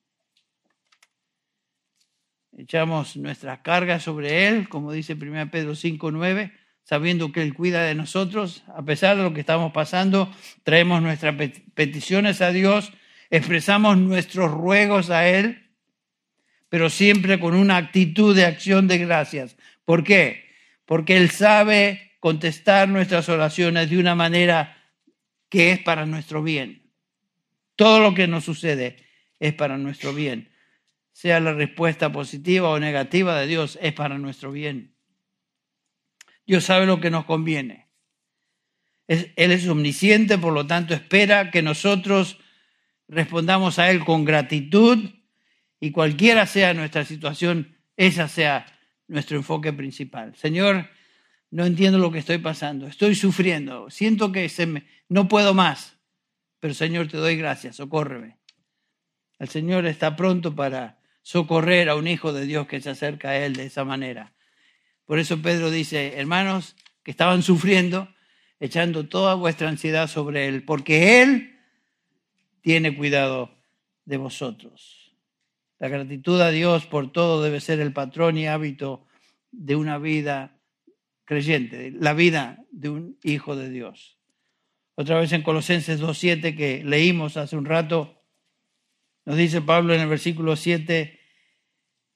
Echamos nuestras cargas sobre Él, como dice 1 Pedro 5, 9, sabiendo que Él cuida de nosotros, a pesar de lo que estamos pasando, traemos nuestras peticiones a Dios, expresamos nuestros ruegos a Él pero siempre con una actitud de acción de gracias. ¿Por qué? Porque Él sabe contestar nuestras oraciones de una manera que es para nuestro bien. Todo lo que nos sucede es para nuestro bien. Sea la respuesta positiva o negativa de Dios, es para nuestro bien. Dios sabe lo que nos conviene. Él es omnisciente, por lo tanto espera que nosotros respondamos a Él con gratitud y cualquiera sea nuestra situación, esa sea nuestro enfoque principal. Señor, no entiendo lo que estoy pasando, estoy sufriendo, siento que se no puedo más, pero Señor, te doy gracias, socórreme. El Señor está pronto para socorrer a un hijo de Dios que se acerca a Él de esa manera. Por eso Pedro dice, hermanos que estaban sufriendo, echando toda vuestra ansiedad sobre Él, porque Él tiene cuidado de vosotros. La gratitud a Dios por todo debe ser el patrón y hábito de una vida creyente, la vida de un hijo de Dios. Otra vez en Colosenses 2.7 que leímos hace un rato, nos dice Pablo en el versículo 7,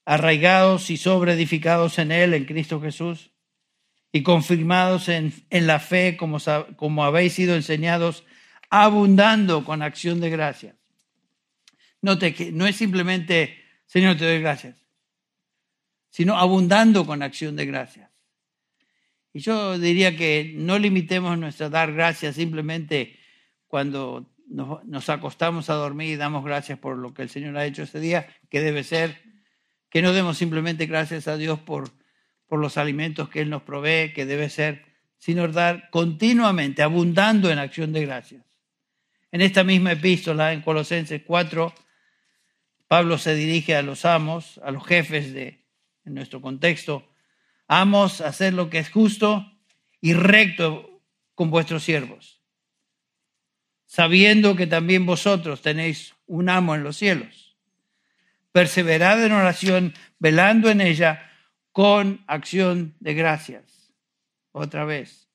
arraigados y sobreedificados en Él, en Cristo Jesús, y confirmados en, en la fe como, como habéis sido enseñados, abundando con acción de gracias. Note que no es simplemente, Señor, te doy gracias, sino abundando con acción de gracias. Y yo diría que no limitemos nuestra dar gracias simplemente cuando nos, nos, acostamos a dormir y damos gracias por lo que el Señor ha hecho ese día, que debe ser que no demos simplemente gracias a Dios por, por los alimentos que Él nos provee, que debe ser, sino dar continuamente, abundando en acción de gracias. En esta misma epístola, en Colosenses 4, Pablo se dirige a los amos, a los jefes de en nuestro contexto, amos hacer lo que es justo y recto con vuestros siervos, sabiendo que también vosotros tenéis un amo en los cielos. Perseverad en oración, velando en ella con acción de gracias. Otra vez.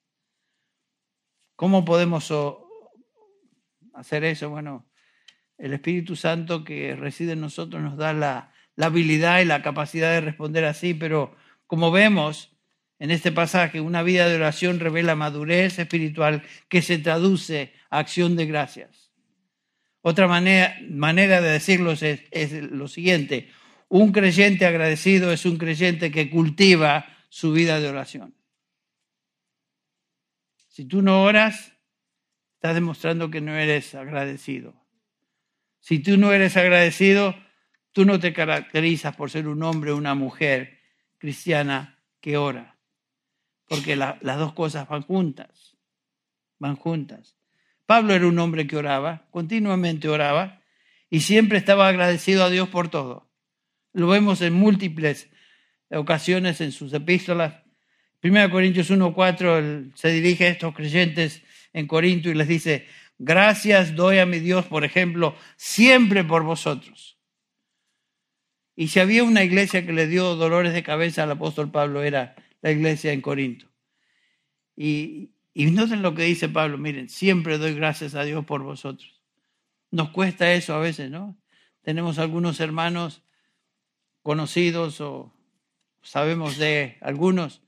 ¿Cómo podemos hacer eso? Bueno, el Espíritu Santo que reside en nosotros nos da la, habilidad y la capacidad de responder así, pero como vemos en este pasaje, una vida de oración revela madurez espiritual que se traduce a acción de gracias. Otra manera, manera de decirlo es, es lo siguiente, un creyente agradecido es un creyente que cultiva su vida de oración. Si tú no oras, estás demostrando que no eres agradecido. Si tú no eres agradecido, tú no te caracterizas por ser un hombre o una mujer cristiana que ora, porque las dos cosas van juntas, van juntas. Pablo era un hombre que oraba, continuamente oraba, y siempre estaba agradecido a Dios por todo. Lo vemos en múltiples ocasiones en sus epístolas. 1 Corintios 1.4 se dirige a estos creyentes en Corinto y les dice, Gracias doy a mi Dios, por ejemplo, siempre por vosotros. Y si había una iglesia que le dio dolores de cabeza al apóstol Pablo, era la iglesia en Corinto. Y, noten lo que dice Pablo, miren, siempre doy gracias a Dios por vosotros. Nos cuesta eso a veces, ¿no? Tenemos algunos hermanos conocidos o sabemos de algunos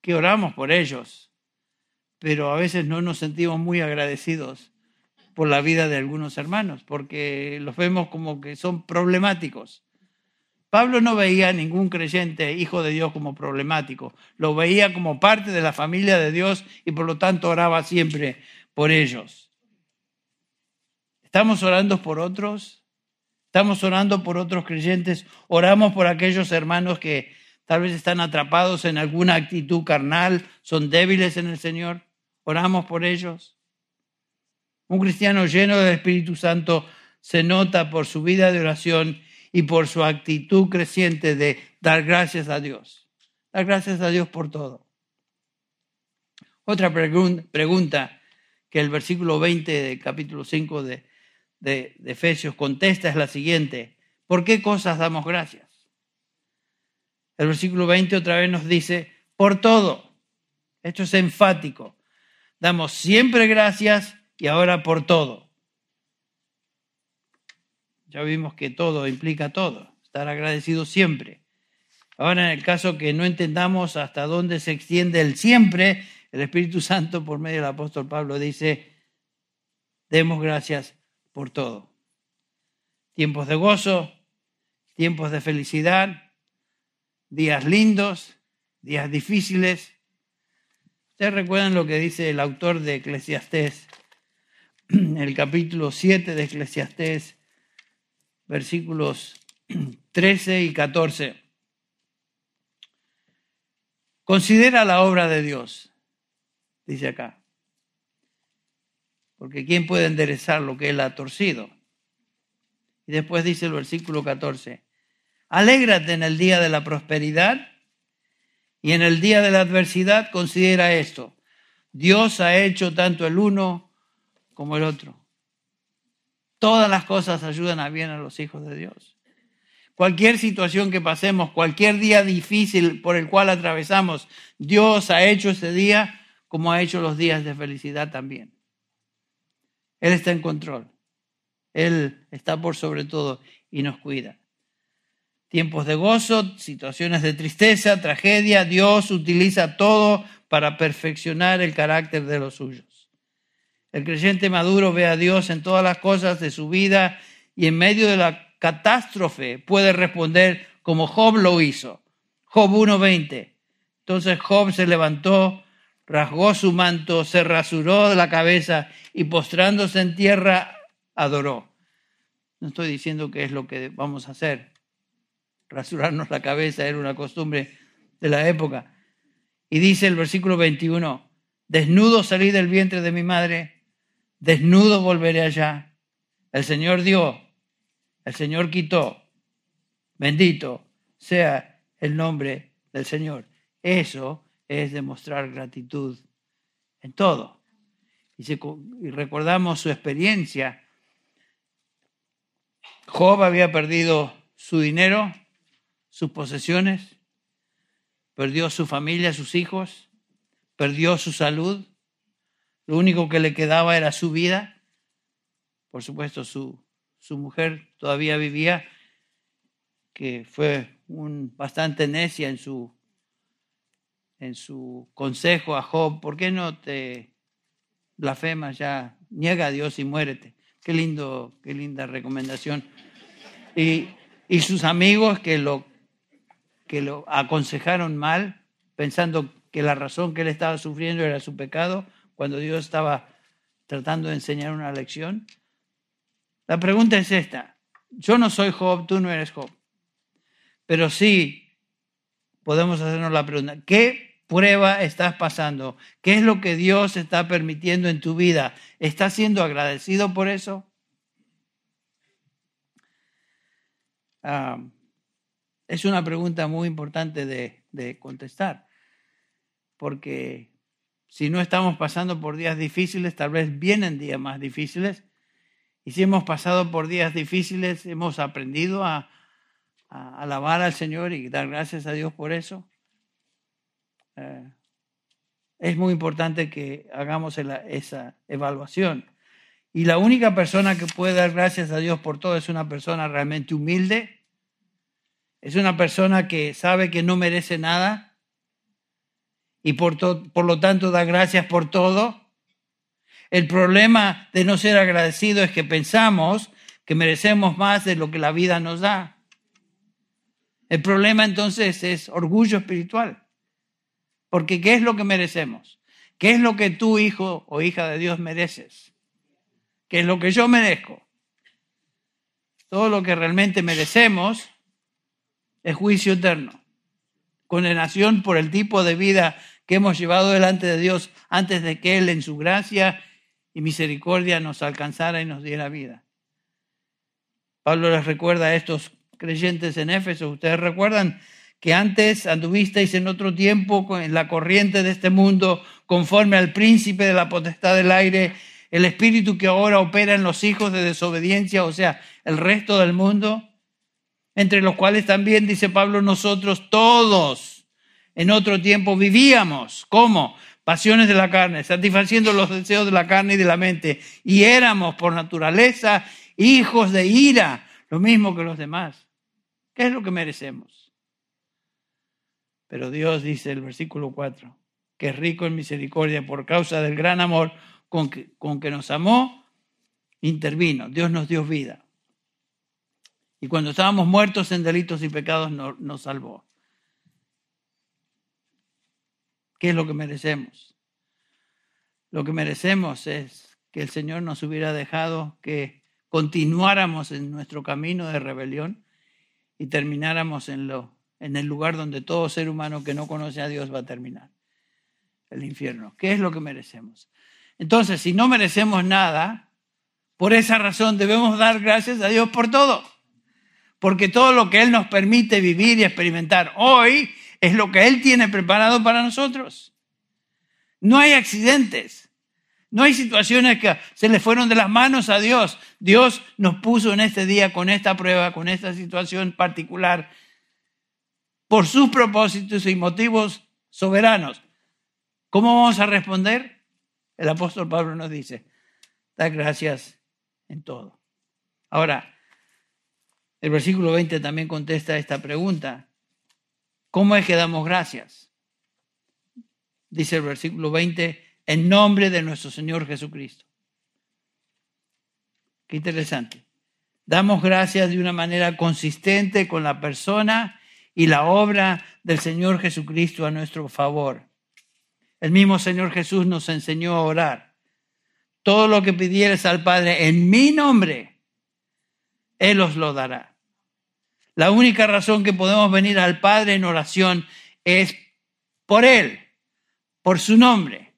que oramos por ellos pero a veces no nos sentimos muy agradecidos por la vida de algunos hermanos, porque los vemos como que son problemáticos. Pablo no veía a ningún creyente, hijo de Dios, como problemático, lo veía como parte de la familia de Dios y por lo tanto oraba siempre por ellos. ¿Estamos orando por otros? ¿Estamos orando por otros creyentes? ¿Oramos por aquellos hermanos que tal vez están atrapados en alguna actitud carnal, son débiles en el Señor? Oramos por ellos. Un cristiano lleno del Espíritu Santo se nota por su vida de oración y por su actitud creciente de dar gracias a Dios. Dar gracias a Dios por todo. Otra pregunta que el versículo 20 del capítulo 5 de, de, de Efesios contesta es la siguiente. ¿Por qué cosas damos gracias? El versículo 20 otra vez nos dice, por todo. Esto es enfático. Damos siempre gracias y ahora por todo. Ya vimos que todo implica todo, estar agradecido siempre. Ahora, en el caso que no entendamos hasta dónde se extiende el siempre, el Espíritu Santo, por medio del apóstol Pablo, dice, demos gracias por todo. Tiempos de gozo, tiempos de felicidad, días lindos, días difíciles, Ustedes recuerdan lo que dice el autor de Eclesiastés, [clears throat] el capítulo 7 de Eclesiastés, versículos [clears throat] 13 y 14. Considera la obra de Dios, dice acá. Porque ¿quién puede enderezar lo que él ha torcido? Y después dice el versículo 14, alégrate en el día de la prosperidad y en el día de la adversidad considera esto. Dios ha hecho tanto el uno como el otro. Todas las cosas ayudan a bien a los hijos de Dios. Cualquier situación que pasemos, cualquier día difícil por el cual atravesamos, Dios ha hecho ese día como ha hecho los días de felicidad también. Él está en control. Él está por sobre todo y nos cuida tiempos de gozo, situaciones de tristeza, tragedia, Dios utiliza todo para perfeccionar el carácter de los suyos. El creyente maduro ve a Dios en todas las cosas de su vida y en medio de la catástrofe puede responder como Job lo hizo. Job 1.20. Entonces Job se levantó, rasgó su manto, se rasuró de la cabeza y postrándose en tierra, adoró. No estoy diciendo que es lo que vamos a hacer. Rasurarnos la cabeza era una costumbre de la época. Y dice el versículo 21, desnudo salí del vientre de mi madre, desnudo volveré allá. El Señor dio, el Señor quitó. Bendito sea el nombre del Señor. Eso es demostrar gratitud en todo. Y, recordamos su experiencia. Job había perdido su dinero, sus posesiones, perdió su familia, sus hijos, perdió su salud. Lo único que le quedaba era su vida. Por supuesto, su, su mujer todavía vivía, que fue un, bastante necia en su, en su consejo a Job. ¿Por qué no te blasfemas ya? Niega a Dios y muérete. Qué lindo, qué linda recomendación. Y, y sus amigos que lo que lo aconsejaron mal, pensando que la razón que él estaba sufriendo era su pecado, cuando Dios estaba tratando de enseñar una lección. La pregunta es esta. Yo no soy Job, tú no eres Job. Pero sí podemos hacernos la pregunta, ¿qué prueba estás pasando? ¿Qué es lo que Dios está permitiendo en tu vida? ¿Estás siendo agradecido por eso? Ah, es una pregunta muy importante de, contestar, porque si no estamos pasando por días difíciles, tal vez vienen días más difíciles. Y si hemos pasado por días difíciles, hemos aprendido a, alabar al Señor y dar gracias a Dios por eso. Eh, es muy importante que hagamos esa evaluación. Y la única persona que puede dar gracias a Dios por todo es una persona realmente humilde es una persona que sabe que no merece nada y por, lo tanto da gracias por todo. El problema de no ser agradecido es que pensamos que merecemos más de lo que la vida nos da. El problema entonces es orgullo espiritual. Porque ¿qué es lo que merecemos? ¿Qué es lo que tú, hijo o hija de Dios, mereces? ¿Qué es lo que yo merezco? Todo lo que realmente merecemos es juicio eterno. Condenación por el tipo de vida que hemos llevado delante de Dios antes de que Él en su gracia y misericordia nos alcanzara y nos diera vida. Pablo les recuerda a estos creyentes en Éfeso, ustedes recuerdan que antes anduvisteis en otro tiempo en la corriente de este mundo, conforme al príncipe de la potestad del aire, el espíritu que ahora opera en los hijos de desobediencia, o sea, el resto del mundo entre los cuales también, dice Pablo, nosotros todos en otro tiempo vivíamos. ¿Cómo? Pasiones de la carne, satisfaciendo los deseos de la carne y de la mente. Y éramos por naturaleza hijos de ira, lo mismo que los demás. ¿Qué es lo que merecemos? Pero Dios dice el versículo 4, que es rico en misericordia por causa del gran amor con que, con que nos amó, intervino. Dios nos dio vida. Y cuando estábamos muertos en delitos y pecados nos, salvó. ¿Qué es lo que merecemos? Lo que merecemos es que el Señor nos hubiera dejado que continuáramos en nuestro camino de rebelión y termináramos en, lo, en el lugar donde todo ser humano que no conoce a Dios va a terminar, el infierno. ¿Qué es lo que merecemos? Entonces, si no merecemos nada, por esa razón debemos dar gracias a Dios por todo porque todo lo que Él nos permite vivir y experimentar hoy es lo que Él tiene preparado para nosotros. No hay accidentes, no hay situaciones que se le fueron de las manos a Dios. Dios nos puso en este día con esta prueba, con esta situación particular, por sus propósitos y motivos soberanos. ¿Cómo vamos a responder? El apóstol Pablo nos dice, da gracias en todo. Ahora, el versículo 20 también contesta esta pregunta. ¿Cómo es que damos gracias? Dice el versículo 20, en nombre de nuestro Señor Jesucristo. Qué interesante. Damos gracias de una manera consistente con la persona y la obra del Señor Jesucristo a nuestro favor. El mismo Señor Jesús nos enseñó a orar. Todo lo que pidieres al Padre en mi nombre, Él os lo dará. La única razón que podemos venir al Padre en oración es por Él, por su nombre.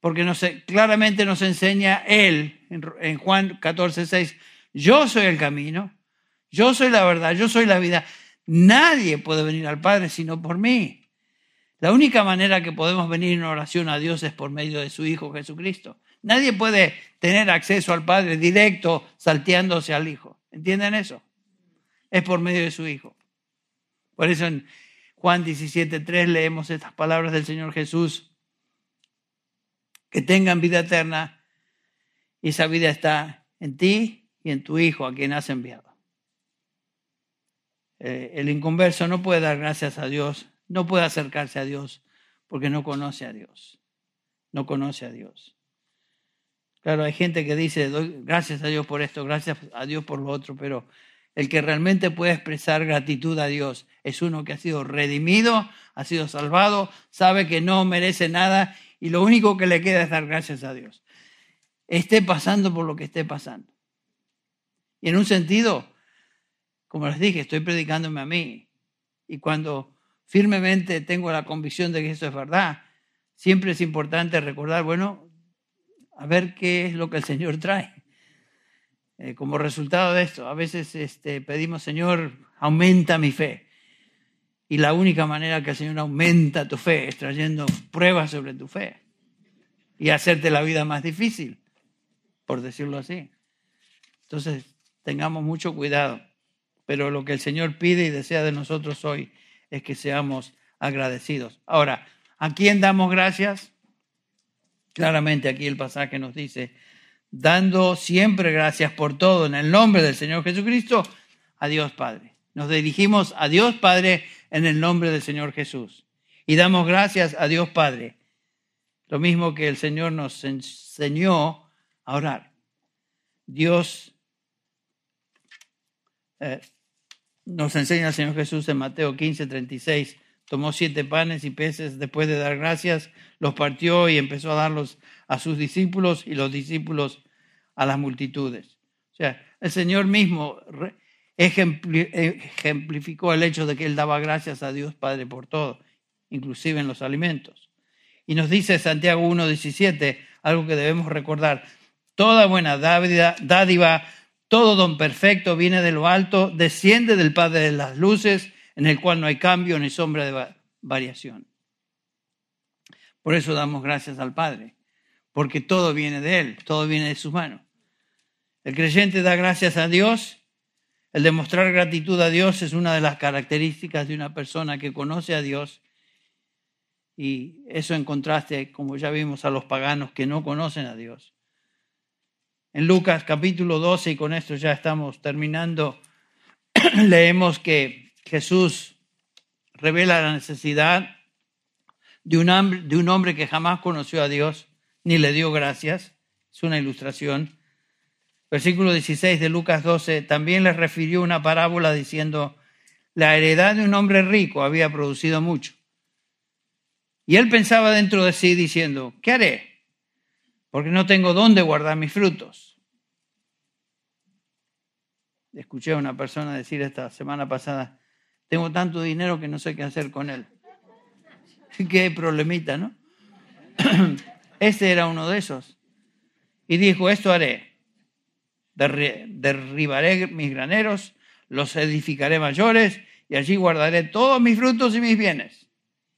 Porque claramente nos enseña Él en, Juan 14, 6, yo soy el camino, yo soy la verdad, yo soy la vida. Nadie puede venir al Padre sino por mí. La única manera que podemos venir en oración a Dios es por medio de su Hijo Jesucristo. Nadie puede tener acceso al Padre directo salteándose al Hijo. ¿Entienden eso? Es por medio de su Hijo. Por eso en Juan 17.3 leemos estas palabras del Señor Jesús. Que tengan vida eterna y esa vida está en ti y en tu Hijo a quien has enviado. Eh, el inconverso no puede dar gracias a Dios no puede acercarse a Dios porque no conoce a Dios. No conoce a Dios. Claro, hay gente que dice, gracias a Dios por esto, gracias a Dios por lo otro, pero el que realmente puede expresar gratitud a Dios es uno que ha sido redimido, ha sido salvado, sabe que no merece nada y lo único que le queda es dar gracias a Dios. Esté pasando por lo que esté pasando. Y en un sentido, como les dije, estoy predicándome a mí. Y cuando firmemente tengo la convicción de que eso es verdad. Siempre es importante recordar, bueno, a ver qué es lo que el Señor trae. Eh, como resultado de esto, a veces este, pedimos, Señor, aumenta mi fe. Y la única manera que el Señor aumenta tu fe es trayendo pruebas sobre tu fe y hacerte la vida más difícil, por decirlo así. Entonces, tengamos mucho cuidado. Pero lo que el Señor pide y desea de nosotros hoy es que seamos agradecidos. Ahora, ¿a quién damos gracias? Claramente aquí el pasaje nos dice, dando siempre gracias por todo en el nombre del Señor Jesucristo, a Dios Padre. Nos dirigimos a Dios Padre en el nombre del Señor Jesús. Y damos gracias a Dios Padre. Lo mismo que el Señor nos enseñó a orar. Dios eh, nos enseña el Señor Jesús en Mateo 15, 36. Tomó siete panes y peces, después de dar gracias, los partió y empezó a darlos a sus discípulos y los discípulos a las multitudes. O sea, el Señor mismo ejemplificó el hecho de que Él daba gracias a Dios Padre por todo, inclusive en los alimentos. Y nos dice Santiago 1.17 algo que debemos recordar. Toda buena dádiva todo don perfecto viene de lo alto, desciende del Padre de las Luces, en el cual no hay cambio ni sombra de variación. Por eso damos gracias al Padre, porque todo viene de Él, todo viene de su mano. El creyente da gracias a Dios. El demostrar gratitud a Dios es una de las características de una persona que conoce a Dios. Y eso en contraste, como ya vimos, a los paganos que no conocen a Dios. En Lucas capítulo 12, y con esto ya estamos terminando, [clears throat] leemos que Jesús revela la necesidad de un hombre que jamás conoció a Dios ni le dio gracias. Es una ilustración. Versículo 16 de Lucas 12 también les refirió una parábola diciendo, la heredad de un hombre rico había producido mucho. Y él pensaba dentro de sí diciendo, ¿qué haré? porque no tengo dónde guardar mis frutos. Escuché a una persona decir esta semana pasada, tengo tanto dinero que no sé qué hacer con él. [laughs] Qué problemita, ¿no? [clears throat] Este era uno de esos. Y dijo, esto haré. Derribaré mis graneros, los edificaré mayores y allí guardaré todos mis frutos y mis bienes.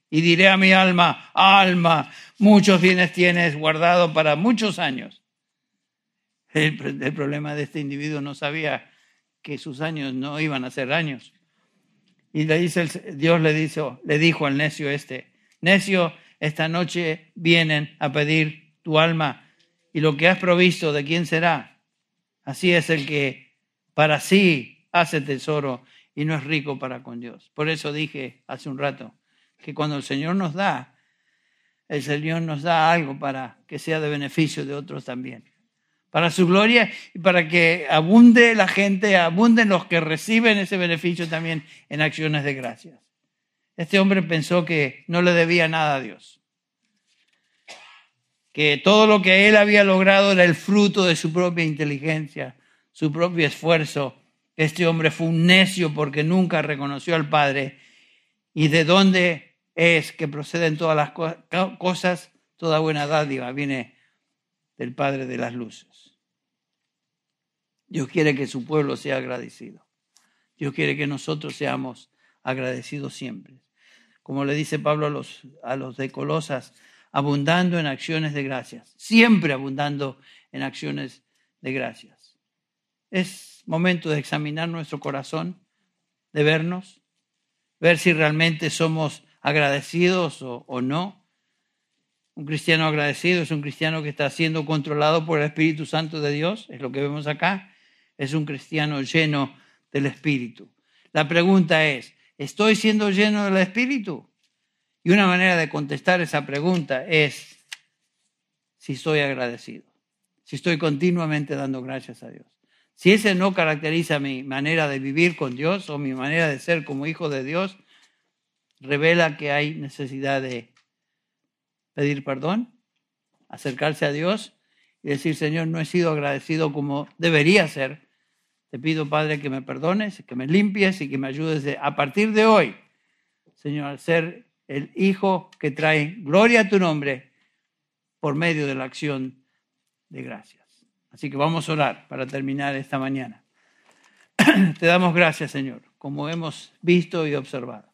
Y diré a mi alma, alma, muchos bienes tienes guardado para muchos años. El, problema de este individuo no sabía que sus años no iban a ser años. Y le dice, Dios le, dijo, le dijo al necio este, necio, esta noche vienen a pedir tu alma y lo que has provisto, ¿de quién será? Así es el que para sí hace tesoro y no es rico para con Dios. Por eso dije hace un rato, que cuando el Señor nos da, el Señor nos da algo para que sea de beneficio de otros también. Para su gloria y para que abunde la gente, abunden los que reciben ese beneficio también en acciones de gracias. Este hombre pensó que no le debía nada a Dios. que todo lo que él había logrado era el fruto de su propia inteligencia, su propio esfuerzo. Este hombre fue un necio porque nunca reconoció al Padre. ¿Y de dónde es que proceden todas las cosas? Toda buena dádiva viene del Padre de las Luces. Dios quiere que su pueblo sea agradecido. Dios quiere que nosotros seamos agradecidos siempre. Como le dice Pablo a los, a los de Colosas, abundando en acciones de gracias, siempre abundando en acciones de gracias. Es momento de examinar nuestro corazón, de vernos, ver si realmente somos agradecidos o, o no. Un cristiano agradecido es un cristiano que está siendo controlado por el Espíritu Santo de Dios, es lo que vemos acá. Es un cristiano lleno del Espíritu. La pregunta es, ¿estoy siendo lleno del Espíritu? Y una manera de contestar esa pregunta es si estoy agradecido, si estoy continuamente dando gracias a Dios. Si ese no caracteriza mi manera de vivir con Dios o mi manera de ser como hijo de Dios, revela que hay necesidad de pedir perdón, acercarse a Dios y decir, Señor, no he sido agradecido como debería ser. Te pido, Padre, que me perdones, que me limpies y que me ayudes a partir de hoy, Señor, a ser el Hijo que trae gloria a tu nombre por medio de la acción de gracias. Así que vamos a orar para terminar esta mañana. [clears throat] Te damos gracias, Señor, como hemos visto y observado,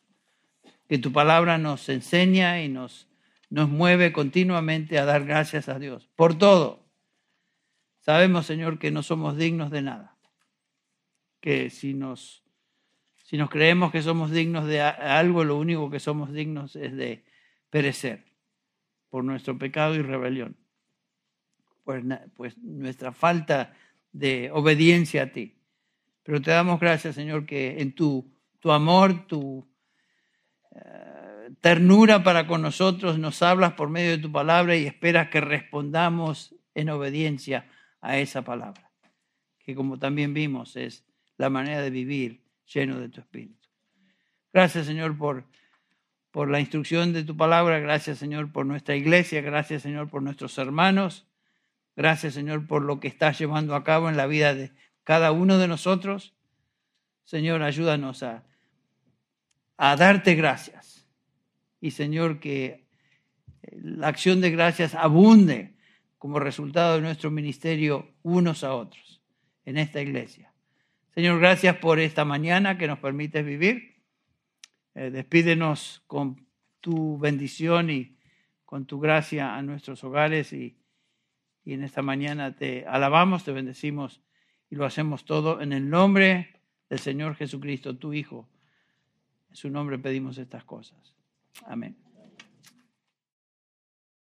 que tu palabra nos enseña y nos, nos mueve continuamente a dar gracias a Dios por todo. Sabemos, Señor, que no somos dignos de nada, que si nos si nos creemos que somos dignos de algo, lo único que somos dignos es de perecer por nuestro pecado y rebelión, pues, pues nuestra falta de obediencia a ti. Pero te damos gracias, Señor, que en tu, tu amor, tu eh, ternura para con nosotros, nos hablas por medio de tu palabra y esperas que respondamos en obediencia a esa palabra, que como también vimos es la manera de vivir lleno de tu espíritu. Gracias, Señor, por, por la instrucción de tu palabra. Gracias, Señor, por nuestra iglesia. Gracias, Señor, por nuestros hermanos. Gracias, Señor, por lo que estás llevando a cabo en la vida de cada uno de nosotros. Señor, ayúdanos a, a darte gracias. Y, Señor, que la acción de gracias abunde como resultado de nuestro ministerio unos a otros en esta iglesia. Señor, gracias por esta mañana que nos permites vivir. Eh, despídenos con tu bendición y con tu gracia a nuestros hogares y, y en esta mañana te alabamos, te bendecimos y lo hacemos todo en el nombre del Señor Jesucristo, tu Hijo. En su nombre pedimos estas cosas. Amén.